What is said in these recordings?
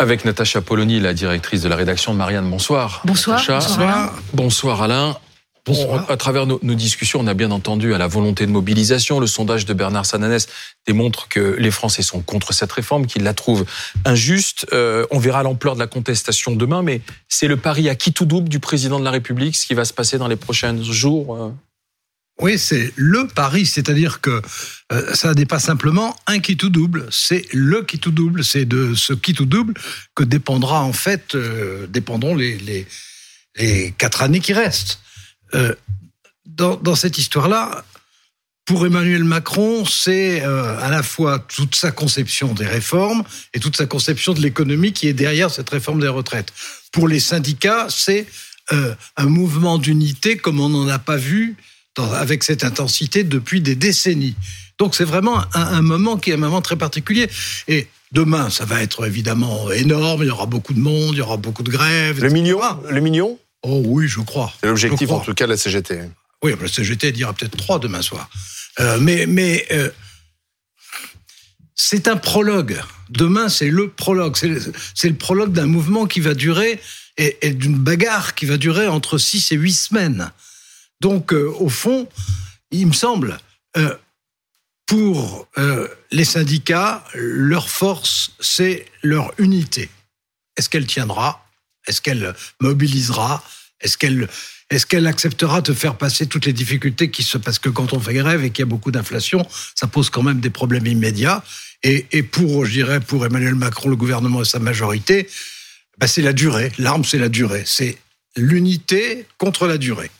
Avec Natacha Polony, la directrice de la rédaction de Marianne. Bonsoir. Bonsoir. Bonsoir. Bonsoir Alain. à travers nos, discussions, on a bien entendu à la volonté de mobilisation. Le sondage de Bernard Sananès démontre que les Français sont contre cette réforme, qu'ils la trouvent injuste. Euh, on verra l'ampleur de la contestation demain, mais c'est le pari à qui tout double du président de la République, ce qui va se passer dans les prochains jours. Oui, c'est le pari, c'est-à-dire que euh, ça n'est pas simplement un qui tout double, c'est le qui tout double, c'est de ce qui tout double que dépendra en fait, euh, dépendront les, quatre années qui restent. Euh, dans, dans, cette histoire-là, pour Emmanuel Macron, c'est à la fois toute sa conception des réformes et toute sa conception de l'économie qui est derrière cette réforme des retraites. Pour les syndicats, c'est un mouvement d'unité comme on n'en a pas vu avec cette intensité depuis des décennies. Donc c'est vraiment un, moment qui est un moment très particulier. Et demain, ça va être évidemment énorme. Il y aura beaucoup de monde, il y aura beaucoup de grèves. Le million Le million? Oh oui, je crois. C'est l'objectif en tout cas de la CGT. Oui, la CGT dira peut-être trois demain soir. Euh, mais mais euh, c'est un prologue. Demain, c'est le prologue. C'est le prologue d'un mouvement qui va durer et, et d'une bagarre qui va durer entre six et huit semaines. Donc, euh, au fond, il me semble, euh, pour euh, les syndicats, leur force, c'est leur unité. Est-ce qu'elle tiendra? Est-ce qu'elle mobilisera? Est-ce qu'elle est-ce acceptera de faire passer toutes les difficultés qui se parce que quand on fait grève et qu'il y a beaucoup d'inflation, ça pose quand même des problèmes immédiats. Et, et pour, je dirais, pour Emmanuel Macron, le gouvernement et sa majorité, bah c'est la durée. L'arme, c'est la durée. C'est l'unité contre la durée.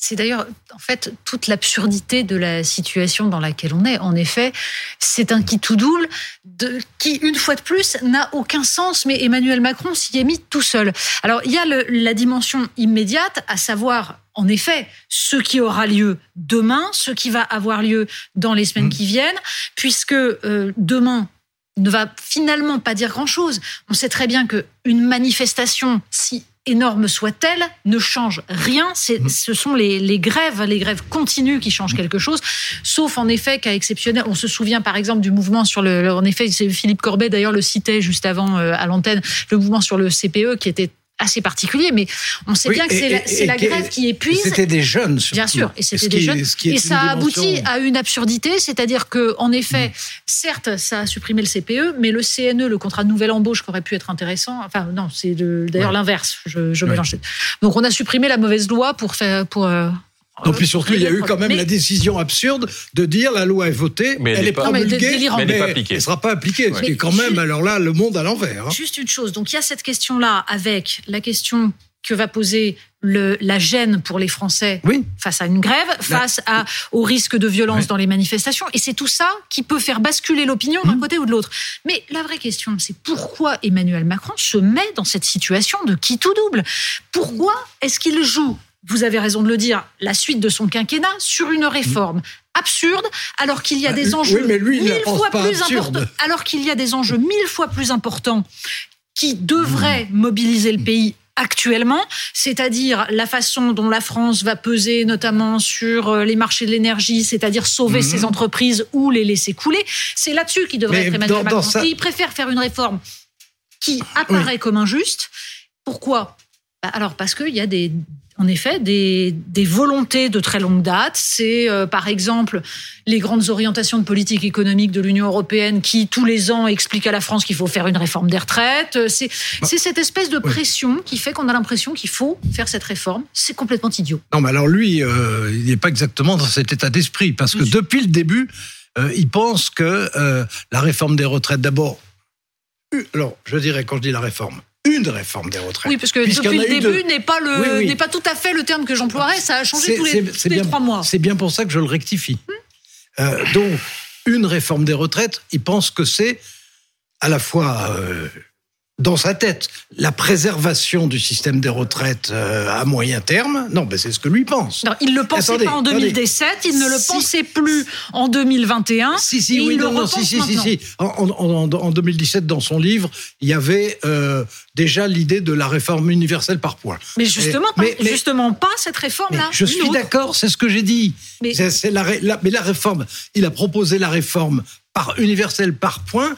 C'est d'ailleurs, en fait, toute l'absurdité de la situation dans laquelle on est. En effet, c'est un qui tout double de, qui, une fois de plus, n'a aucun sens, mais Emmanuel Macron s'y est mis tout seul. Alors, il y a le, la dimension immédiate, à savoir, en effet, ce qui aura lieu demain, ce qui va avoir lieu dans les semaines mmh. qui viennent, puisque euh, demain, ne va finalement pas dire grand-chose. On sait très bien qu'une manifestation, si énorme soit-elle, ne change rien. Mm. Ce sont les, grèves, les grèves continues qui changent mm. quelque chose, sauf en effet cas exceptionnel. On se souvient par exemple du mouvement sur le, en effet, Philippe Corbet d'ailleurs le citait juste avant euh, à l'antenne, le mouvement sur le CPE qui était assez particulier, mais on sait bien que c'est la, grève qui épuise. C'était des jeunes, surtout. Bien sûr, et c'était des jeunes. Et ça aboutit à une absurdité, c'est-à-dire que, en effet, mm. certes, ça a supprimé le CPE, mais le CNE, le contrat de nouvelle embauche, qui aurait pu être intéressant. Enfin, non, c'est d'ailleurs l'inverse. Je, je mélange. Donc, on a supprimé la mauvaise loi pour faire pour euh, non, puis surtout, il y a eu quand même la décision absurde de dire la loi est votée, mais elle, est promulguée, mais, elle ne sera pas appliquée. Ce qui est quand même, alors là, le monde à l'envers. Hein. Juste une chose, donc il y a cette question-là avec la question que va poser le, la gêne pour les Français face à une grève, face à, au risque de violence dans les manifestations. Et c'est tout ça qui peut faire basculer l'opinion d'un mmh. côté ou de l'autre. Mais la vraie question, c'est pourquoi Emmanuel Macron se met dans cette situation de qui tout double? Pourquoi est-ce qu'il joue vous avez raison de le dire, la suite de son quinquennat sur une réforme absurde, alors qu'il y a ah, des enjeux mille fois plus importants, alors qu'il y a des enjeux mille fois plus importants qui devraient hmm. mobiliser le pays actuellement, c'est-à-dire la façon dont la France va peser notamment sur euh, les marchés de l'énergie, c'est-à-dire sauver hmm. ses entreprises ou les laisser couler. C'est là-dessus qu'il devrait être Emmanuel Macron. Il préfère faire une réforme qui apparaît comme injuste. Pourquoi? Bah, Alors parce qu'il y a des en effet des, des, volontés de très longue date. C'est euh, par exemple les grandes orientations de politique économique de l'Union européenne qui tous les ans expliquent à la France qu'il faut faire une réforme des retraites. Euh, c'est bah, cette espèce de pression qui fait qu'on a l'impression qu'il faut faire cette réforme. C'est complètement idiot. Non, mais alors lui, euh, il n'est pas exactement dans cet état d'esprit parce que depuis le début, il pense que la réforme des retraites, d'abord, alors je dirais quand je dis la réforme, une réforme des retraites. Oui, parce que depuis le début n'est pas le pas tout à fait le terme que j'emploierais. Ça a changé tous les, trois mois. C'est bien pour ça que je le rectifie. Hmm. Euh, donc une réforme des retraites, il pense que c'est à la fois euh, dans sa tête la préservation du système des retraites euh, à moyen terme. Non, ben c'est ce que lui pense. Non, il le pensait pas en 2017, il ne le pensait plus en 2021. Si, si, oui, non, non, si, si, si, si, en, en, en, 2017, dans son livre, il y avait euh, déjà l'idée de la réforme universelle par points. Mais justement, mais, pas, justement pas cette réforme-là. Je suis d'accord, c'est ce que j'ai dit. Mais... C'est la, la, mais la réforme, il a proposé la réforme par universelle par points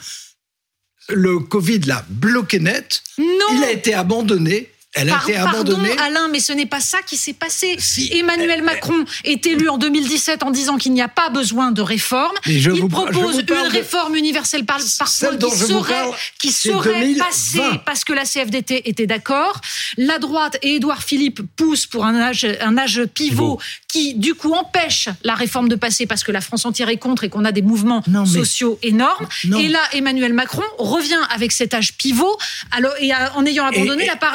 le Covid l'a bloqué net. Non. Il a été abandonné. Elle a été abandonnée. Pardon, Alain, mais ce n'est pas ça qui s'est passé. Emmanuel Macron est élu en 2017 en disant qu'il n'y a pas besoin de réforme. il propose une réforme universelle par, par qui serait, qui serait passée parce que la CFDT était d'accord. La droite et Édouard Philippe poussent pour un âge, un âge pivot qui, du coup, empêche la réforme de passer parce que la France entière est contre et qu'on a des mouvements sociaux énormes. Et là, Emmanuel Macron revient avec cet âge pivot alors, et en ayant abandonné la part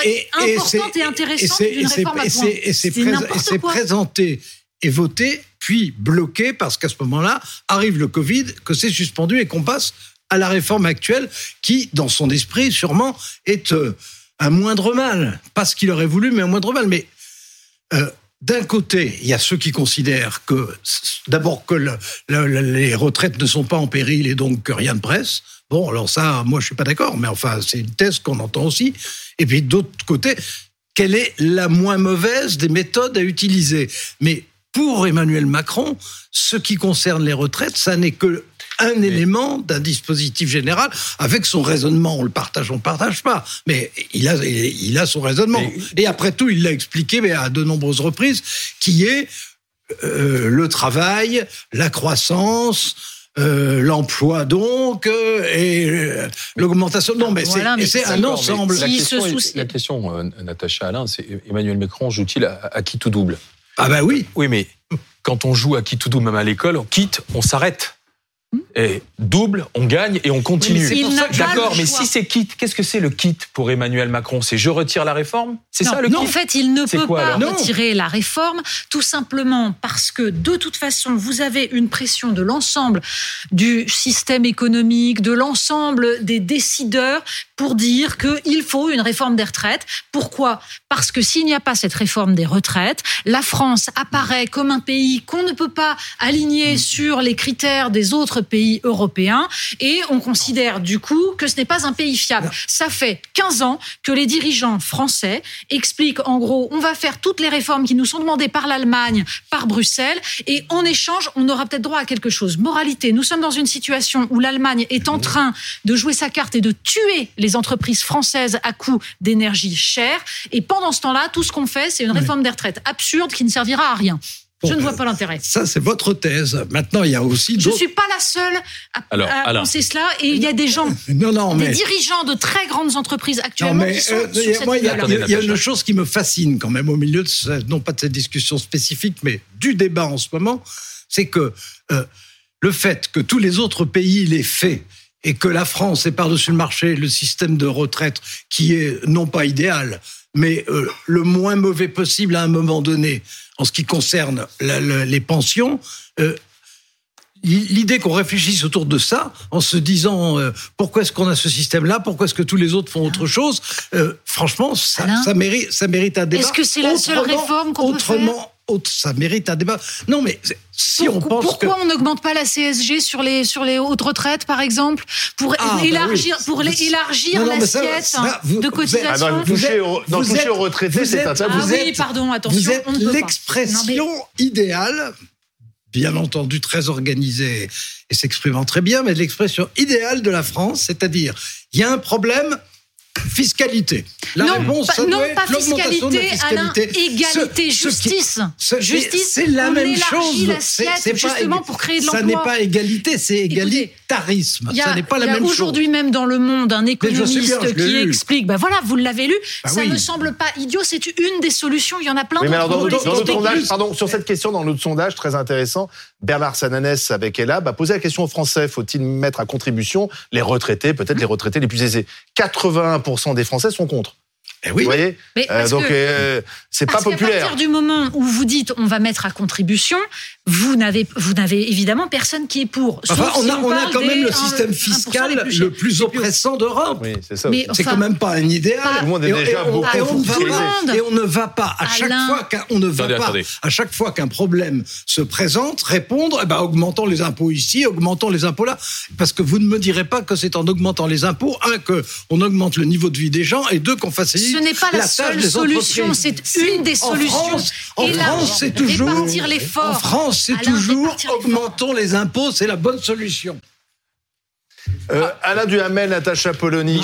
importante et, intéressante d'une réforme à point. Et c'est présenté et voté, puis bloqué parce qu'à ce moment-là, arrive le Covid, que c'est suspendu et qu'on passe à la réforme actuelle qui, dans son esprit, sûrement, est euh, un moindre mal. Pas ce qu'il aurait voulu, mais un moindre mal. Mais euh, d'un côté, il y a ceux qui considèrent que, d'abord, que les retraites ne sont pas en péril et donc que rien ne presse. Bon, alors ça, moi, je suis pas d'accord, mais enfin, c'est une thèse qu'on entend aussi. Et puis, d'autre côté, quelle est la moins mauvaise des méthodes à utiliser? Mais pour Emmanuel Macron, ce qui concerne les retraites, ça n'est que un élément d'un dispositif général avec son raisonnement. On le partage, on le partage pas, mais il a, il a son raisonnement. Et après tout, il l'a expliqué mais à de nombreuses reprises, qui est euh, le travail, la croissance, euh, l'emploi donc euh, et l'augmentation. Non, mais c'est un ensemble. La question, la question Natacha Alain, c'est Emmanuel Macron joue-t-il à, à, qui tout double? Ah bah oui. Oui, mais quand on joue à qui tout double, même à l'école, on quitte, on s'arrête. Et double, on gagne et on continue. D'accord, mais si c'est kit, qu'est-ce que c'est le kit pour Emmanuel Macron? C'est je retire la réforme? C'est ça le non, En fait, il ne peut pas retirer la réforme, tout simplement parce que de toute façon, vous avez une pression de l'ensemble du système économique, de l'ensemble des décideurs pour dire qu'il faut une réforme des retraites. Pourquoi? Parce que s'il n'y a pas cette réforme des retraites, la France apparaît comme un pays qu'on ne peut pas aligner sur les critères des autres pays européens et on considère du coup que ce n'est pas un pays fiable. Ça fait 15 ans que les dirigeants français expliquent en gros on va faire toutes les réformes qui nous sont demandées par l'Allemagne, par Bruxelles et en échange on aura peut-être droit à quelque chose. Moralité, nous sommes dans une situation où l'Allemagne est en train de jouer sa carte et de tuer les entreprises françaises à coût d'énergie chère et pendant ce temps-là tout ce qu'on fait c'est une réforme des retraites absurde qui ne servira à rien. Je ne vois pas l'intérêt. Ça, c'est votre thèse. Maintenant, il y a aussi Je ne suis pas la seule à, penser cela. Et il y a des gens, non, non, des dirigeants de très grandes entreprises actuellement qui sont Il y, a une chose qui me fascine quand même au milieu, de, non pas de cette discussion spécifique, mais du débat en ce moment, c'est que euh, le fait que tous les autres pays l'aient fait et que la France ait par-dessus le marché le système de retraite qui est non pas idéal, mais euh, le moins mauvais possible à un moment donné en ce qui concerne les pensions. Euh, l'idée qu'on réfléchisse autour de ça, en se disant euh, pourquoi est-ce qu'on a ce système-là, pourquoi est-ce que tous les autres font autre chose, franchement, ça, ça, mérite, ça mérite un débat. Est-ce que c'est la seule réforme qu'on peut faire? Ça mérite un débat. Non, mais si on pense pourquoi on n'augmente pas la CSG sur les sur les hautes retraites, par exemple, pour ah, bah élargir pour élargir l'assiette de cotisation. Ah, vous toucher aux, retraités, c'est un tabou. Ah oui, pardon, attention. Vous êtes l'expression idéale bien entendu très organisée et s'exprimant très bien, mais l'expression idéale de la France, c'est-à-dire il y a un problème, fiscalité. La non, réponse, pas, non, pas fiscalité, Alain, égalité, justice. justice, c'est la même chose. C'est justement pour créer de l'emploi. Ça n'est pas égalité, c'est égalitarisme. ça n'est pas la même chose. Aujourd'hui même dans le monde un économiste qui explique, ben voilà, vous l'avez lu, bah ça ne me semble pas idiot, c'est une des solutions, il y en a plein d'autres. Dans, notre sondage, pardon, sur cette question, dans notre sondage très intéressant, Bernard Sananès avec Elab a posé la question aux Français, faut-il mettre à contribution les retraités, peut-être les retraités les plus aisés? 81% des Français sont contre. Eh oui. Vous voyez euh, Donc, euh, c'est pas populaire. À partir du moment où vous dites on va mettre à contribution, vous n'avez, vous n'avez évidemment personne qui est pour. Enfin, on, a, on, a, quand même le système fiscal le plus oppressant d'Europe. Oui, c'est ça. C'est quand même pas un idéal. Tout le monde est déjà et, on, beaucoup et, on va, et on ne va pas à chaque Alain. fois qu'un ne va Attendez, pas attendez. à chaque fois qu'un problème se présente répondre eh ben, augmentons les impôts ici, augmentons les impôts là, parce que vous ne me direz pas que c'est en augmentant les impôts un que on augmente le niveau de vie des gens et deux qu'on facilite Ce n'est pas la, seule solution, c'est une des En solutions. France, en Et là, France, c'est toujours. En France, c'est toujours augmentons les impôts, c'est la bonne solution. Euh, Alain Duhamel, Natacha Polony,